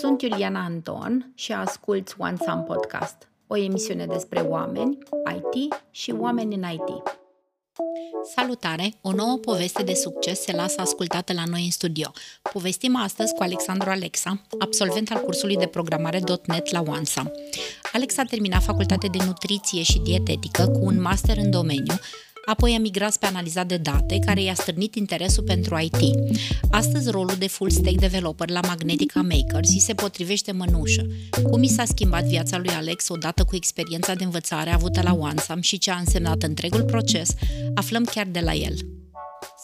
Sunt Iuliana Anton și ascult One Sun Podcast, o emisiune despre oameni, IT și oameni în IT. Salutare! O nouă poveste de succes se lasă ascultată la noi în studio. Povestim astăzi cu Alexandru Alexa, absolvent al cursului de programare .NET la OneSam. Alex a terminat facultate de nutriție și dietetică cu un master în domeniu, Apoi a migrat pe analiza de date, care i-a stârnit interesul pentru IT. Astăzi, rolul de full stack developer la Magnetica Makers îi se potrivește mănușă. Cum i s-a schimbat viața lui Alex odată cu experiența de învățare avută la OneSam și ce a însemnat întregul proces, aflăm chiar de la el.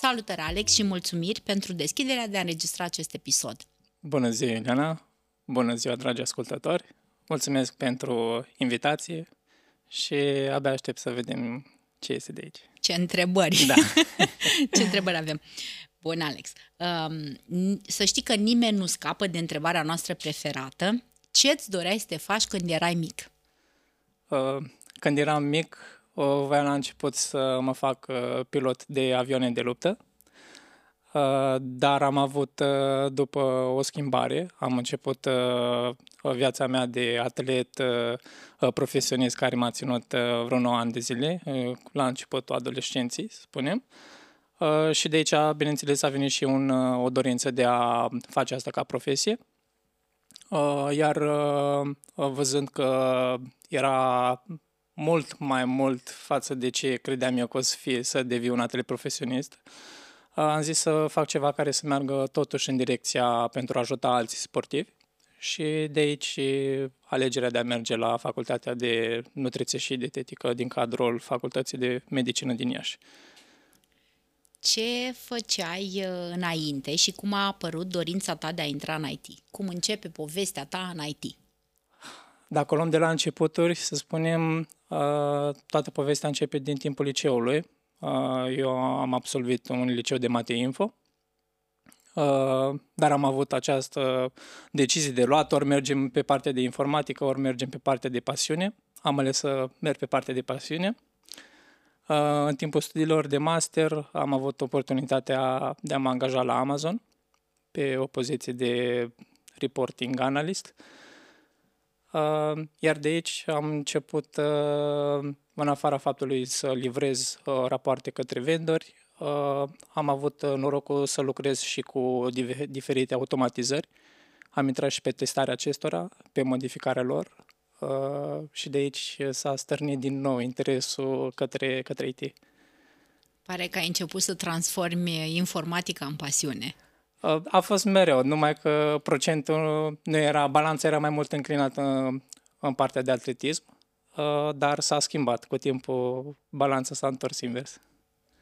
Salutări, Alex, și mulțumiri pentru deschiderea de a înregistra acest episod. Bună ziua, Ileana! Bună ziua, dragi ascultători! Mulțumesc pentru invitație și abia aștept să vedem ce este de aici. Ce întrebări! Da. Ce întrebări avem. Bun, Alex. Um, să știi că nimeni nu scapă de întrebarea noastră preferată. Ce îți doreai să te faci când erai mic? Uh, când eram mic, uh, voiam la început să mă fac uh, pilot de avioane de luptă, uh, dar am avut, uh, după o schimbare, am început uh, viața mea de atlet uh, profesionist care m-a ținut uh, vreo 9 ani de zile, uh, la începutul adolescenții, să spunem. Uh, și de aici, bineînțeles, a venit și un, uh, o dorință de a face asta ca profesie. Uh, iar uh, văzând că era mult mai mult față de ce credeam eu că o să fie să devii un atlet profesionist, uh, am zis să fac ceva care să meargă totuși în direcția pentru a ajuta alții sportivi și de aici alegerea de a merge la Facultatea de Nutriție și Dietetică din cadrul Facultății de Medicină din Iași. Ce făceai uh, înainte și cum a apărut dorința ta de a intra în IT? Cum începe povestea ta în IT? Dacă o luăm de la începuturi, să spunem, uh, toată povestea începe din timpul liceului. Uh, eu am absolvit un liceu de mate info, dar am avut această decizie de luat, ori mergem pe partea de informatică, ori mergem pe partea de pasiune. Am ales să merg pe partea de pasiune. În timpul studiilor de master am avut oportunitatea de a mă angaja la Amazon pe o poziție de reporting analyst. Iar de aici am început, în afara faptului să livrez rapoarte către vendori, am avut norocul să lucrez și cu diferite automatizări. Am intrat și pe testarea acestora, pe modificarea lor și de aici s-a stârnit din nou interesul către, către IT. Pare că ai început să transformi informatica în pasiune. A fost mereu, numai că procentul nu era, balanța era mai mult înclinată în partea de atletism, dar s-a schimbat cu timpul, balanța s-a întors invers.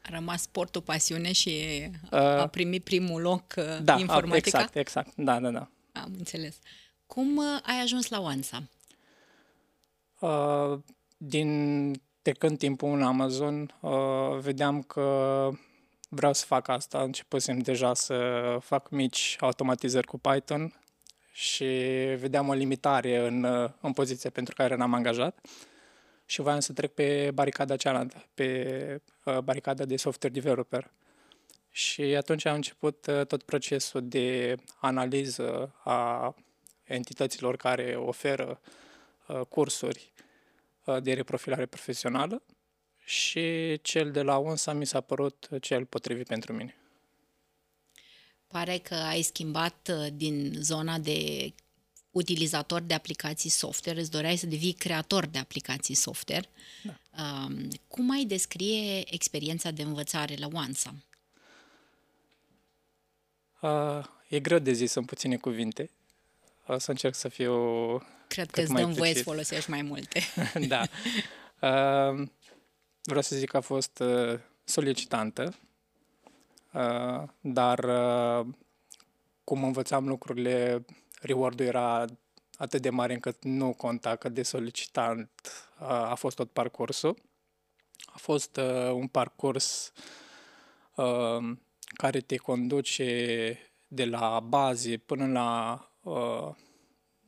A rămas sportul pasiune și a primit primul loc da, informatica? exact, exact, da, da, da. Am înțeles. Cum ai ajuns la OneSam? Din trecând timpul în Amazon, vedeam că vreau să fac asta. Începusem deja să fac mici automatizări cu Python și vedeam o limitare în, în poziția pentru care n-am angajat și voiam să trec pe baricada cealaltă, pe uh, baricada de software developer. Și atunci am început uh, tot procesul de analiză a entităților care oferă uh, cursuri uh, de reprofilare profesională și cel de la UNSA mi s-a părut cel potrivit pentru mine. Pare că ai schimbat uh, din zona de utilizator de aplicații software, îți doreai să devii creator de aplicații software. Da. Um, cum ai descrie experiența de învățare la OneSam? Uh, e greu de zis în puține cuvinte. O să încerc să fiu Cred că îți dăm voie să folosești mai multe. da. Uh, vreau să zic că a fost uh, solicitantă, uh, dar uh, cum învățam lucrurile, reward-ul era atât de mare încât nu conta cât de solicitant uh, a fost tot parcursul. A fost uh, un parcurs uh, care te conduce de la baze până la uh,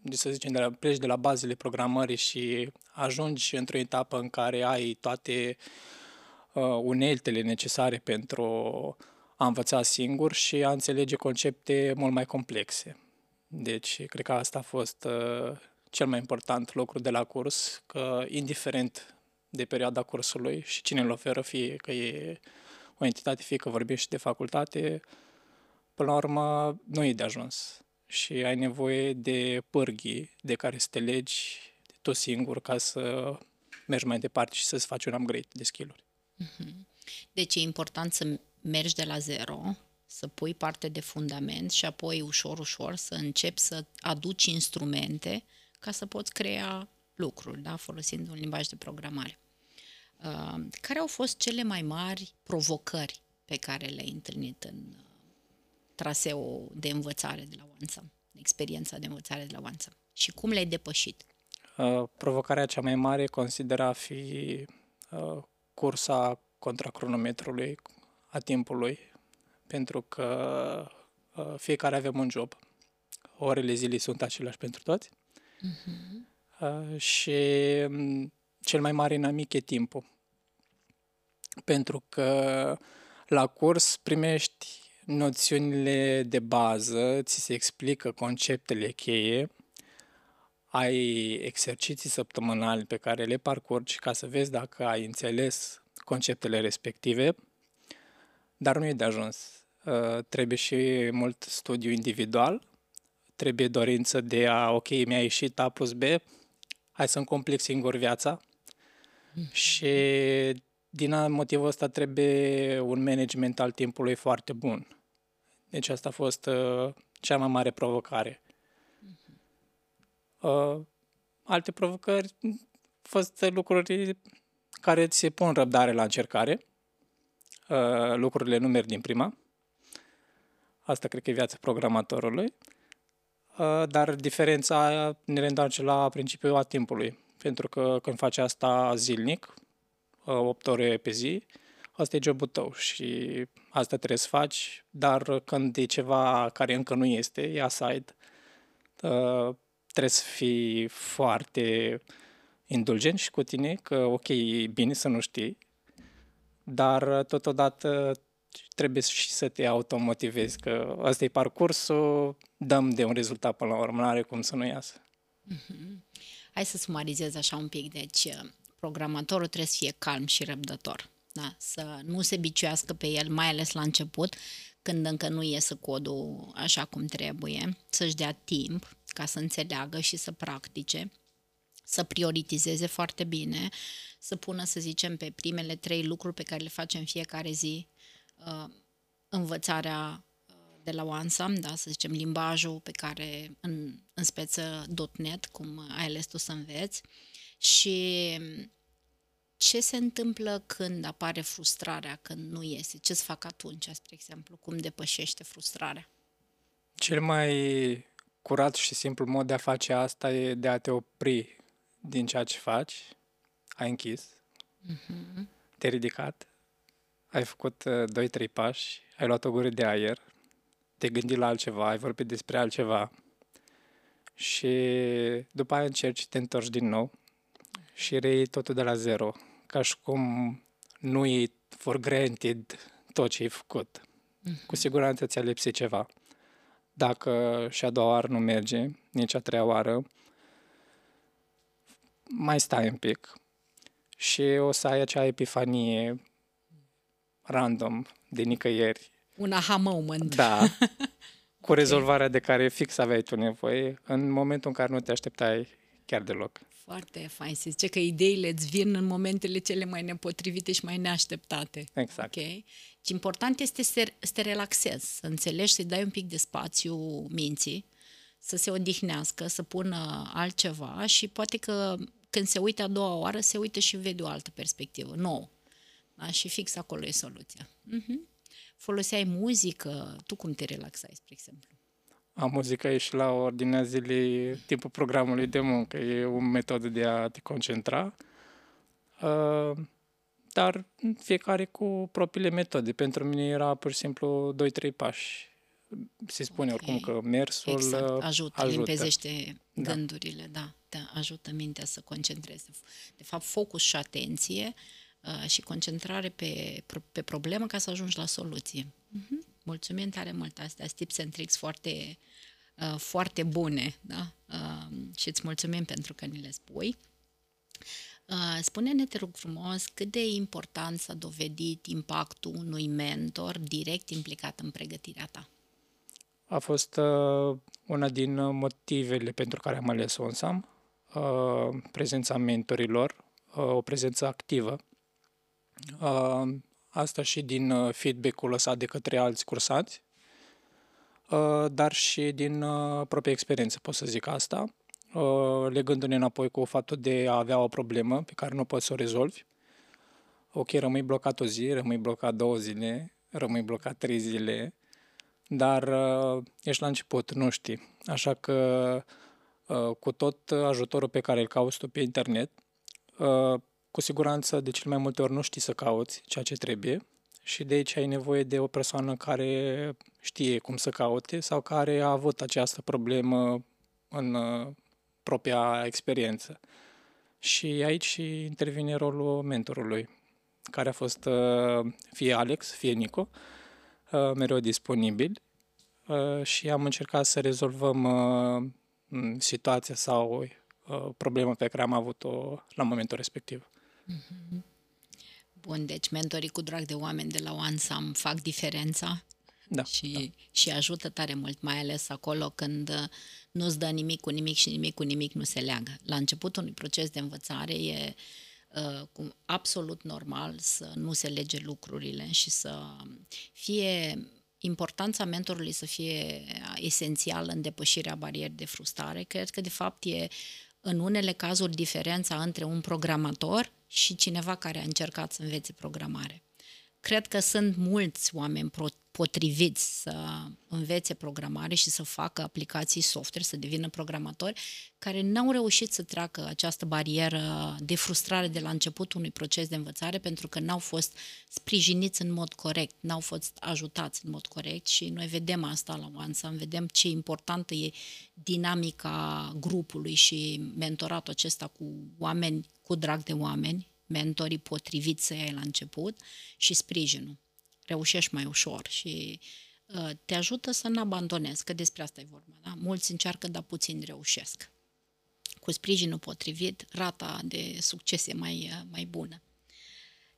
de să zicem, de la, pleci de la bazele programării și ajungi într-o etapă în care ai toate uh, uneltele necesare pentru a învăța singur și a înțelege concepte mult mai complexe. Deci, cred că asta a fost uh, cel mai important lucru de la curs, că indiferent de perioada cursului și cine îl oferă, fie că e o entitate, fie că vorbești de facultate, până la urmă nu e de ajuns. Și ai nevoie de pârghii de care să te legi tu singur ca să mergi mai departe și să-ți faci un upgrade de skill-uri. Mhm. Deci e important să mergi de la zero, să pui parte de fundament și apoi ușor, ușor să începi să aduci instrumente ca să poți crea lucruri, da? folosind un limbaj de programare. Uh, care au fost cele mai mari provocări pe care le-ai întâlnit în uh, traseul de învățare de la OneSum, experiența de învățare de la OneSum și cum le-ai depășit? Uh, provocarea cea mai mare considera a fi uh, cursa contra cronometrului a timpului, pentru că uh, fiecare avem un job. Orele zilei sunt aceleași pentru toți uh-huh. uh, și um, cel mai mare inamic e timpul. Pentru că la curs primești noțiunile de bază, ți se explică conceptele cheie, ai exerciții săptămânali pe care le parcurgi ca să vezi dacă ai înțeles conceptele respective, dar nu e de ajuns. Uh, trebuie și mult studiu individual, trebuie dorință de a, ok, mi-a ieșit A plus B, hai să-mi complic singur viața mm. și din motivul ăsta trebuie un management al timpului foarte bun. Deci asta a fost uh, cea mai mare provocare. Uh, alte provocări au fost lucruri care ți se pun răbdare la încercare. Uh, lucrurile nu merg din prima. Asta cred că e viața programatorului. Uh, dar diferența ne reîntoarce la principiul a timpului. Pentru că când faci asta zilnic, 8 uh, ore pe zi, asta e jobul tău și asta trebuie să faci, dar când e ceva care încă nu este, e aside, uh, trebuie să fii foarte indulgent și cu tine, că ok, e bine să nu știi, dar totodată trebuie și să te automotivezi, că ăsta e parcursul, dăm de un rezultat până la urmă, nu are cum să nu iasă. Mm-hmm. Hai să sumarizez așa un pic, deci programatorul trebuie să fie calm și răbdător, da? să nu se biciuiască pe el, mai ales la început, când încă nu iese codul așa cum trebuie, să-și dea timp ca să înțeleagă și să practice, să prioritizeze foarte bine, să pună, să zicem, pe primele trei lucruri pe care le facem fiecare zi, uh, învățarea uh, de la OneSum, da, să zicem, limbajul pe care, în, în speță .NET, cum ai ales tu să înveți, și ce se întâmplă când apare frustrarea, când nu iese? Ce să fac atunci, spre exemplu? Cum depășește frustrarea? Cel mai curat și simplu mod de a face asta e de a te opri din ceea ce faci. Ai închis, uh-huh. te-ai ridicat, ai făcut uh, 2-3 pași, ai luat o gură de aer, te-ai gândit la altceva, ai vorbit despre altceva și după aia încerci, te întorci din nou și reiei totul de la zero, ca și cum nu e for granted tot ce ai făcut. Mm-hmm. Cu siguranță ți-a lipsit ceva. Dacă și a doua oară nu merge, nici a treia oară, mai stai un pic și o să ai acea epifanie random, de nicăieri. Un aha moment. Da, cu rezolvarea de care fix aveai tu nevoie în momentul în care nu te așteptai chiar deloc. Foarte fain. Se zice că ideile îți vin în momentele cele mai nepotrivite și mai neașteptate. Exact. Okay? Și important este să, să te relaxezi, să înțelegi, să-i dai un pic de spațiu minții, să se odihnească, să pună altceva și poate că când se uită a doua oară, se uită și vede o altă perspectivă, nouă. Da? Și fix acolo e soluția. Uh-huh. Foloseai muzică, tu cum te relaxai, spre exemplu? A muzica e și la ordinea zilei timpul programului de muncă. E o metodă de a te concentra, uh, dar fiecare cu propriile metode. Pentru mine era pur și simplu 2-3 pași. Se spune okay. oricum că mersul exact. ajută, ajută, limpezește da. gândurile, da, te ajută mintea să concentreze. De fapt, focus și atenție uh, și concentrare pe, pe problemă ca să ajungi la soluție. Uh-huh. Mulțumim tare mult, astea tips and tricks foarte, uh, foarte bune da? uh, și îți mulțumim pentru că ni le spui. Uh, spune-ne, te rog frumos, cât de important s-a dovedit impactul unui mentor direct implicat în pregătirea ta? A fost uh, una din motivele pentru care am ales ONSAM, uh, prezența mentorilor, uh, o prezență activă. Uh, asta și din uh, feedback-ul lăsat de către alți cursanți, uh, dar și din uh, propria experiență, pot să zic asta. Uh, legându-ne înapoi cu faptul de a avea o problemă pe care nu poți să o rezolvi. Ok, rămâi blocat o zi, rămâi blocat două zile, rămâi blocat trei zile, dar uh, ești la început, nu știi. Așa că uh, cu tot ajutorul pe care îl cauți tu pe internet, uh, cu siguranță de cel mai multe ori nu știi să cauți ceea ce trebuie și de aici ai nevoie de o persoană care știe cum să caute sau care a avut această problemă în uh, propria experiență. Și aici intervine rolul mentorului, care a fost uh, fie Alex, fie Nico, uh, mereu disponibil uh, și am încercat să rezolvăm situația sau problema pe care am avut-o la momentul respectiv. Mm-hmm. Bun, deci mentorii cu drag de oameni de la OneSam fac diferența da, și, da. și ajută tare mult, mai ales acolo când uh, nu-ți dă nimic cu nimic și nimic cu nimic nu se leagă. La începutul unui proces de învățare e uh, cum, absolut normal să nu se lege lucrurile și să fie importanța mentorului să fie esențială în depășirea barierei de frustrare. Cred că, de fapt, e în unele cazuri diferența între un programator și cineva care a încercat să învețe programare. Cred că sunt mulți oameni potriviți să învețe programare și să facă aplicații software, să devină programatori, care n-au reușit să treacă această barieră de frustrare de la începutul unui proces de învățare pentru că n-au fost sprijiniți în mod corect, n-au fost ajutați în mod corect și noi vedem asta la OneSum, vedem ce importantă e dinamica grupului și mentoratul acesta cu oameni, cu drag de oameni, mentorii potriviți să iei la început și sprijinul. Reușești mai ușor și uh, te ajută să nu abandonezi, că despre asta e vorba. Da? Mulți încearcă, dar puțini reușesc. Cu sprijinul potrivit, rata de succes e mai, uh, mai bună.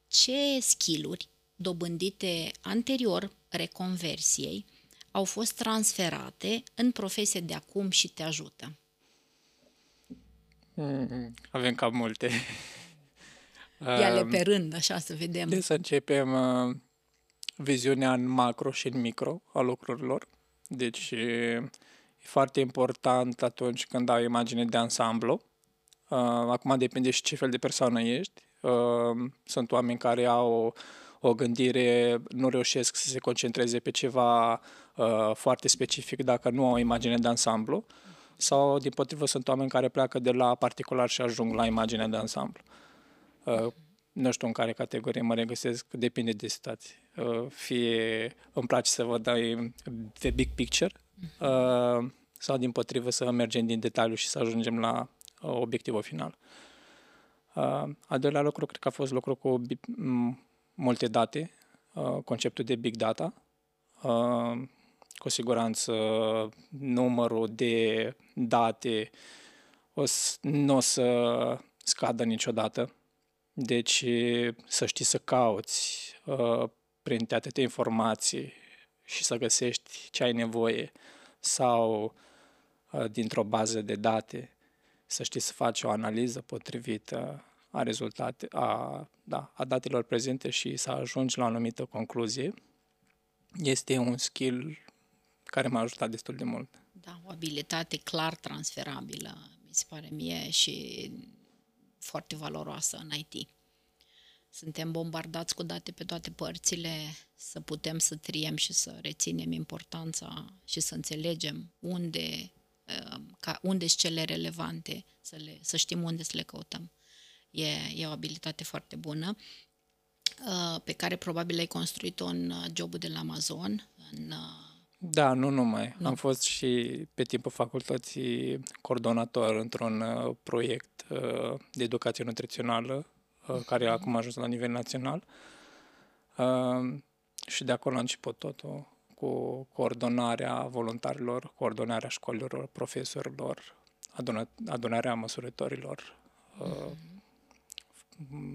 Ce skill-uri dobândite anterior reconversiei au fost transferate în profesie de acum și te ajută? Mm, avem cam multe. Ia-le pe rând, așa, să vedem. De să începem uh, viziunea în macro și în micro a lucrurilor. Deci e foarte important atunci când ai o imagine de ansamblu. Uh, acum depinde și ce fel de persoană ești. Uh, sunt oameni care au o, o gândire, nu reușesc să se concentreze pe ceva uh, foarte specific dacă nu au o imagine de ansamblu sau, din potrivă, sunt oameni care pleacă de la particular și ajung la imagine de ansamblu. Uh, nu știu în care categorie mă regăsesc, depinde de situație. Uh, fie îmi place să văd the big picture, mhm. uh, sau din potrivă să mergem din detaliu și să ajungem la obiectivul final. Al doilea lucru, cred că a fost lucru cu multe date, conceptul de big data. Cu siguranță numărul de date o să, nu o să scadă niciodată deci să știi să cauți uh, prin atâtea informații și să găsești ce ai nevoie sau uh, dintr-o bază de date să știi să faci o analiză potrivită a rezultate, a, da, a datelor prezente și să ajungi la o anumită concluzie, este un skill care m-a ajutat destul de mult. Da, o abilitate clar transferabilă, mi se pare mie, și foarte valoroasă în IT. Suntem bombardați cu date pe toate părțile, să putem să triem și să reținem importanța și să înțelegem unde, uh, ca, unde sunt cele relevante, să, le, să știm unde să le căutăm. E, e o abilitate foarte bună uh, pe care probabil ai construit-o în uh, jobul de la Amazon, în da, nu numai. Nu. Am fost și pe timpul facultății coordonator într-un uh, proiect uh, de educație nutrițională uh, care acum a ajuns la nivel național. Uh, și de acolo a început totul cu coordonarea voluntarilor, coordonarea școlilor, profesorilor, adunarea măsurătorilor. Mm-hmm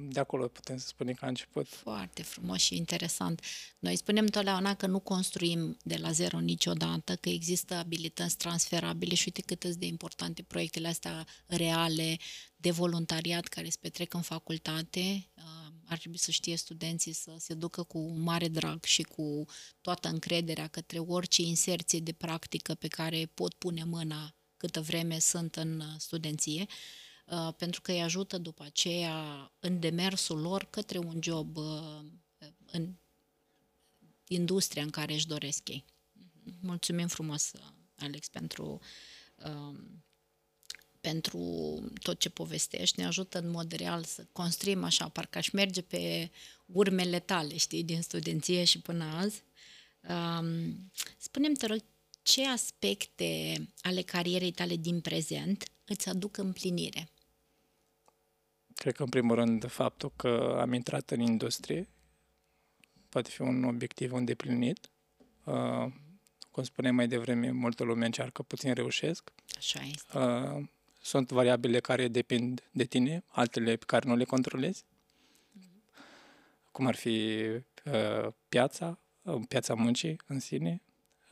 de acolo putem să spunem că a început. Foarte frumos și interesant. Noi spunem întotdeauna că nu construim de la zero niciodată, că există abilități transferabile și uite cât de importante proiectele astea reale de voluntariat care se petrec în facultate. Uh, ar trebui să știe studenții să se ducă cu mare drag și cu toată încrederea către orice inserție de practică pe care pot pune mâna câtă vreme sunt în studenție. Uh, pentru că îi ajută după aceea în demersul lor către un job uh, în industria în care își doresc ei. Mulțumim frumos, Alex, pentru, um, pentru tot ce povestești. Ne ajută în mod real să construim așa, parcă aș merge pe urmele tale, știi, din studenție și până azi. Um, spune-mi, te rog, ce aspecte ale carierei tale din prezent îți aduc împlinire? Cred că, în primul rând, faptul că am intrat în industrie poate fi un obiectiv îndeplinit. Uh, cum spuneam mai devreme, multă lume încearcă, puțin reușesc. Așa este. Uh, sunt variabile care depind de tine, altele pe care nu le controlezi. Mm-hmm. Cum ar fi uh, piața, uh, piața muncii în sine.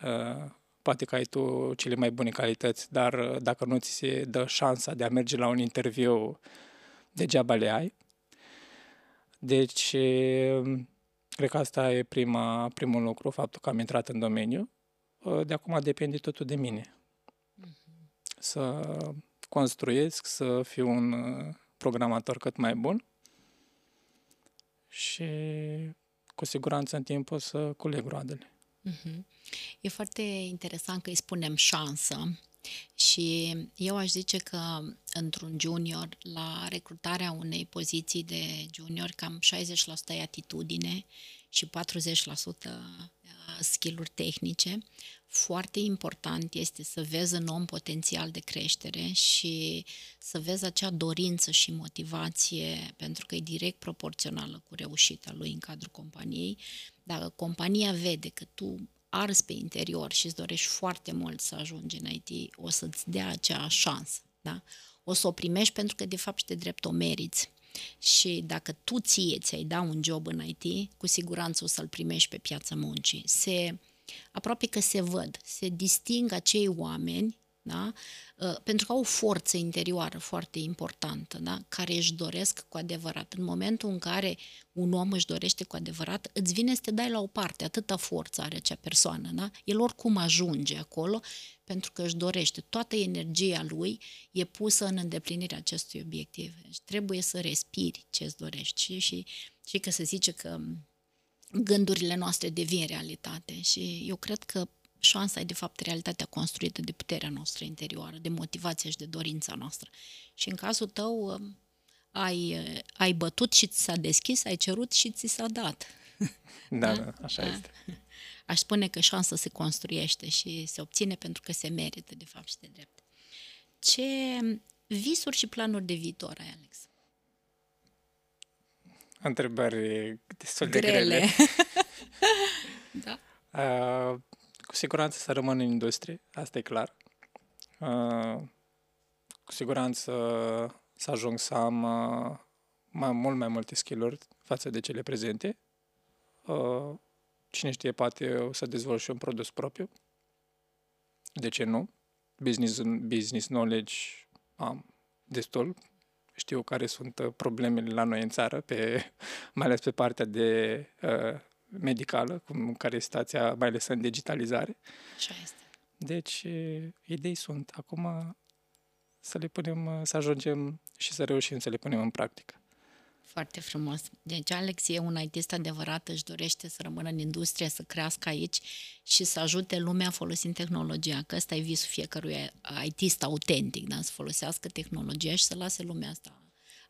Uh, poate că ai tu cele mai bune calități, dar uh, dacă nu ți se dă șansa de a merge la un interviu degeaba le ai. Deci, cred că asta e prima, primul lucru, faptul că am intrat în domeniu. De acum depinde totul de mine. Mm-hmm. Să construiesc, să fiu un uh, programator cât mai bun și cu siguranță în timp o să culeg roadele. Mm-hmm. E foarte interesant că îi spunem șansă, și eu aș zice că într-un junior, la recrutarea unei poziții de junior, cam 60% e atitudine și 40% uh, skill-uri tehnice. Foarte important este să vezi în om potențial de creștere și să vezi acea dorință și motivație, pentru că e direct proporțională cu reușita lui în cadrul companiei. Dacă compania vede că tu ars pe interior și îți dorești foarte mult să ajungi în IT, o să-ți dea acea șansă. Da? O să o primești pentru că, de fapt, și de drept o meriți. Și dacă tu ție ți-ai da un job în IT, cu siguranță o să-l primești pe piața muncii. Se, aproape că se văd, se disting acei oameni da? Uh, pentru că au o forță interioară foarte importantă, da? care își doresc cu adevărat. În momentul în care un om își dorește cu adevărat, îți vine să te dai la o parte, atâta forță are acea persoană. Da? El oricum ajunge acolo pentru că își dorește. Toată energia lui e pusă în îndeplinirea acestui obiectiv. Deci trebuie să respiri ce îți dorești și, și, și că se zice că gândurile noastre devin realitate și eu cred că șansa e de fapt realitatea construită de puterea noastră interioară, de motivația și de dorința noastră. Și în cazul tău um, ai, uh, ai bătut și ți s-a deschis, ai cerut și ți s-a dat. Da, da, așa da? este. Aș spune că șansa se construiește și se obține pentru că se merită, de fapt, și de drept. Ce visuri și planuri de viitor ai, Alex? Întrebări destul de grele. grele. da. Uh, cu siguranță să rămân în industrie, asta e clar. Uh, cu siguranță să ajung să am uh, mai, mult mai multe skill-uri față de cele prezente. Uh, cine știe, poate o să dezvolt și un produs propriu. De ce nu? Business, business knowledge am destul. Știu care sunt problemele la noi în țară, pe, mai ales pe partea de uh, medicală, cum care e situația, mai ales în digitalizare. Așa este. Deci, idei sunt. Acum să le punem, să ajungem și să reușim să le punem în practică. Foarte frumos. Deci Alex e un ITist adevărat, își dorește să rămână în industrie, să crească aici și să ajute lumea folosind tehnologia, că ăsta e visul fiecărui ITist autentic, da? să folosească tehnologia și să lase lumea asta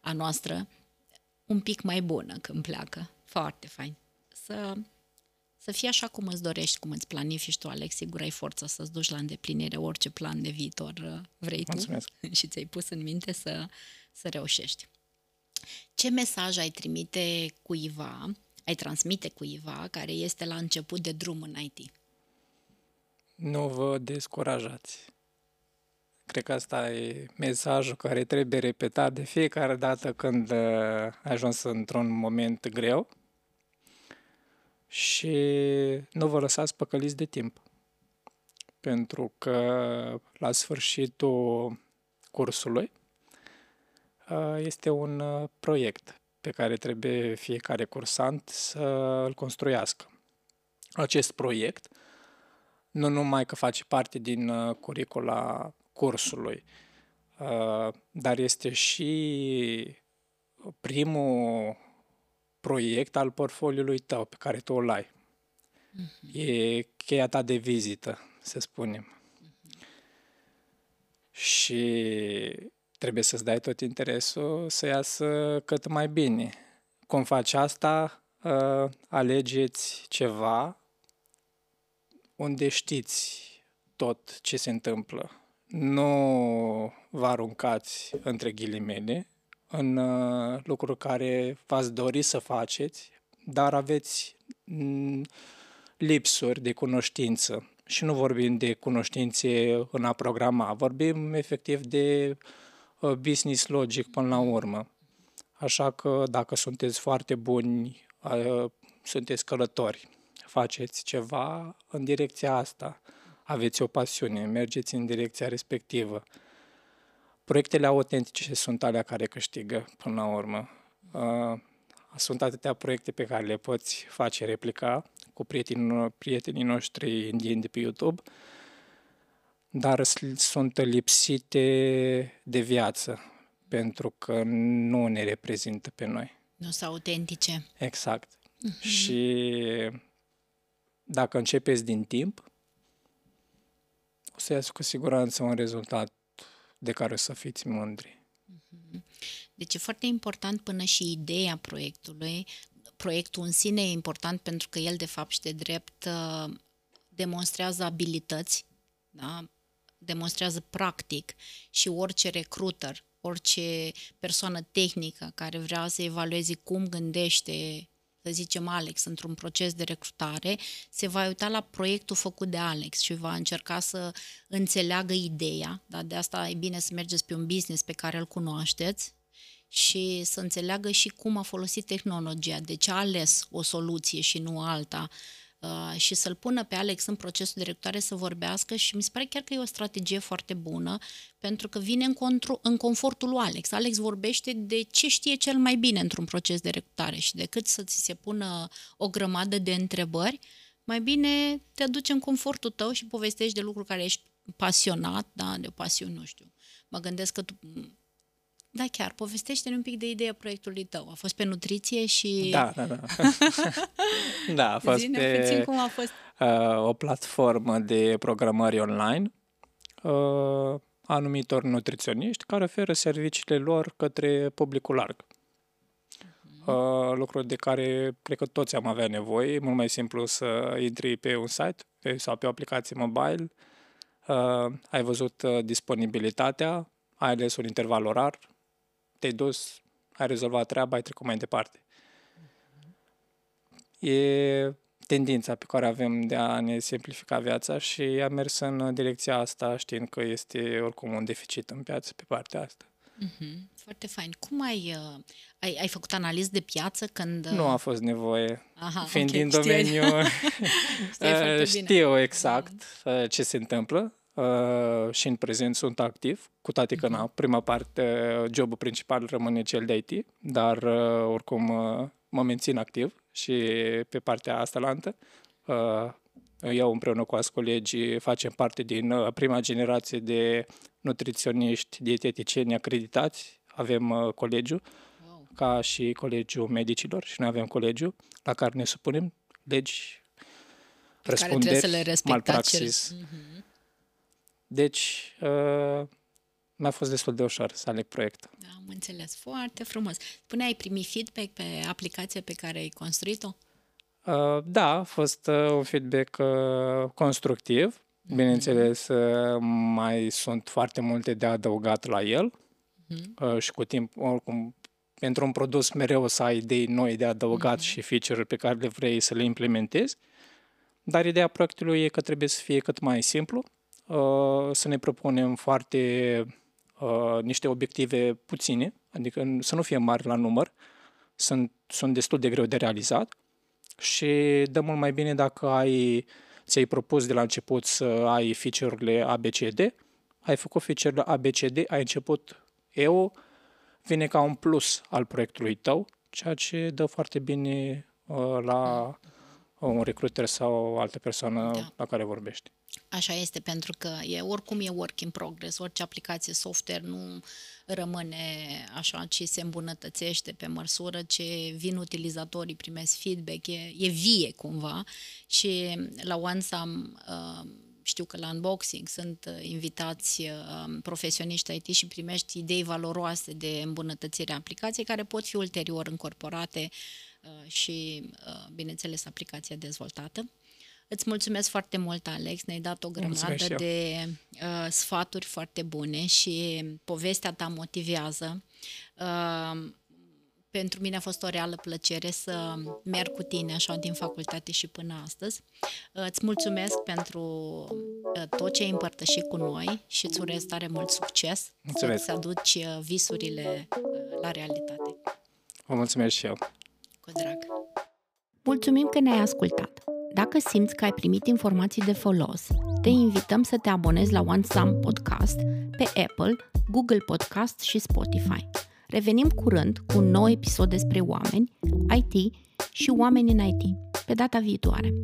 a noastră un pic mai bună când pleacă. Foarte fain să, să fie așa cum îți dorești, cum îți planifici tu, Alex, sigur ai forța să-ți duci la îndeplinire orice plan de viitor uh, vrei Mulțumesc. tu și ți-ai pus în minte să, să reușești. Ce mesaj ai trimite cuiva, ai transmite cuiva care este la început de drum în IT? Nu vă descurajați. Cred că asta e mesajul care trebuie repetat de fiecare dată când uh, ai ajuns într-un moment greu și nu vă lăsați păcăliți de timp. Pentru că la sfârșitul cursului uh, este un uh, proiect pe care trebuie fiecare cursant să îl construiască. Acest proiect nu numai că face parte din curicula cursului, dar este și primul proiect al portfoliului tău pe care tu îl ai. Uh-huh. E cheia ta de vizită, să spunem. Uh-huh. Și trebuie să-ți dai tot interesul să iasă cât mai bine. Cum faci asta, alegeți ceva unde știți tot ce se întâmplă nu vă aruncați între ghilimele în uh, lucruri care v-ați dori să faceți, dar aveți mm, lipsuri de cunoștință. Și nu vorbim de cunoștințe în a programa, vorbim efectiv de uh, business logic până la urmă. Așa că dacă sunteți foarte buni, uh, sunteți călători, faceți ceva în direcția asta aveți o pasiune, mergeți în direcția respectivă. Proiectele autentice sunt alea care câștigă până la urmă. Uh, sunt atâtea proiecte pe care le poți face replica cu prietenii, prietenii noștri indieni de pe YouTube, dar sunt lipsite de viață pentru că nu ne reprezintă pe noi. Nu sunt autentice. Exact. Uh-huh. Și dacă începeți din timp, o să iasă cu siguranță un rezultat de care să fiți mândri. Mhm. Deci e foarte important până și ideea proiectului. Proiectul în sine e important pentru că el, de fapt și de drept, uh, demonstrează abilități, da? demonstrează practic și orice recruiter, orice persoană tehnică care vrea să evalueze cum gândește să zicem Alex, într-un proces de recrutare, se va uita la proiectul făcut de Alex și va încerca să înțeleagă ideea, dar de asta e bine să mergeți pe un business pe care îl cunoașteți și să înțeleagă și cum a folosit tehnologia, de ce a ales o soluție și nu alta, Uh, și să-l pună pe Alex în procesul de recrutare să vorbească și mi se pare chiar că e o strategie foarte bună pentru că vine în, contru- în confortul lui Alex. Alex vorbește de ce știe cel mai bine într-un proces de recrutare și decât să ți se pună o grămadă de întrebări, mai bine te duci în confortul tău și povestești de lucruri care ești pasionat, da, de o pasiune, nu știu. Mă gândesc că tu da, chiar. Povestește-ne un pic de ideea proiectului tău. A fost pe nutriție și... Da, da, da. da, a fost Zine pe puțin cum a fost. Uh, o platformă de programări online uh, anumitor nutriționiști care oferă serviciile lor către publicul larg. Uh-huh. Uh, lucruri de care cred că toți am avea nevoie. E mult mai simplu să intri pe un site pe, sau pe o aplicație mobile, uh, ai văzut uh, disponibilitatea, ai ales un interval orar, te-ai dus, ai rezolvat treaba, ai trecut mai departe. E tendința pe care avem de a ne simplifica viața și am mers în direcția asta știind că este oricum un deficit în piață pe partea asta. Mm-hmm. Foarte fain. Cum ai, uh, ai, ai făcut analiză de piață când... Uh... Nu a fost nevoie. Aha, Fiind okay, din domeniu, știu exact uh, ce se întâmplă uh, și în prezent sunt activ, cu toate că, na, prima parte, jobul principal rămâne cel de IT, dar uh, oricum uh, mă mențin activ și pe partea asta lantă. Uh, eu împreună cu alți colegi facem parte din uh, prima generație de nutriționiști dieteticieni acreditați. Avem uh, colegiu, wow. ca și colegiul medicilor și noi avem colegiu la care ne supunem legi, răspunderi, malpraxis. Mm-hmm. Deci, uh, mi-a fost destul de ușor să aleg proiectul. Da, am înțeles. Foarte frumos. Până ai primit feedback pe aplicația pe care ai construit-o? Uh, da, a fost uh, un feedback uh, constructiv. Mm-hmm. Bineînțeles, uh, mai sunt foarte multe de adăugat la el mm-hmm. uh, și cu timp, oricum, pentru un produs mereu o să ai idei noi de adăugat mm-hmm. și feature-uri pe care le vrei să le implementezi, dar ideea proiectului e că trebuie să fie cât mai simplu, uh, să ne propunem foarte uh, niște obiective puține, adică să nu fie mari la număr, sunt, sunt destul de greu de realizat și dă mult mai bine dacă ai, ți-ai propus de la început să ai feature-urile ABCD, ai făcut feature-urile ABCD, ai început EO, vine ca un plus al proiectului tău, ceea ce dă foarte bine uh, la un recruiter sau o altă persoană da. la care vorbești. Așa este, pentru că e oricum e work in progress, orice aplicație software nu rămâne așa, ci se îmbunătățește pe măsură ce vin utilizatorii, primesc feedback, e, e vie cumva și la OneSum uh, știu că la unboxing sunt uh, invitați uh, profesioniști IT și primești idei valoroase de îmbunătățire a aplicației care pot fi ulterior încorporate uh, și, bineînțeles, aplicația dezvoltată. Îți mulțumesc foarte mult, Alex. Ne-ai dat o grămadă de uh, sfaturi foarte bune și povestea ta motivează. Uh, pentru mine a fost o reală plăcere să merg cu tine așa din facultate și până astăzi. Îți mulțumesc pentru uh, tot ce ai împărtășit cu noi și îți urez tare mult succes mulțumesc. să aduci uh, visurile uh, la realitate. Vă mulțumesc și eu. Cu drag. Mulțumim că ne-ai ascultat. Dacă simți că ai primit informații de folos, te invităm să te abonezi la OneSum Podcast pe Apple, Google Podcast și Spotify. Revenim curând cu un nou episod despre oameni, IT și oameni în IT, pe data viitoare.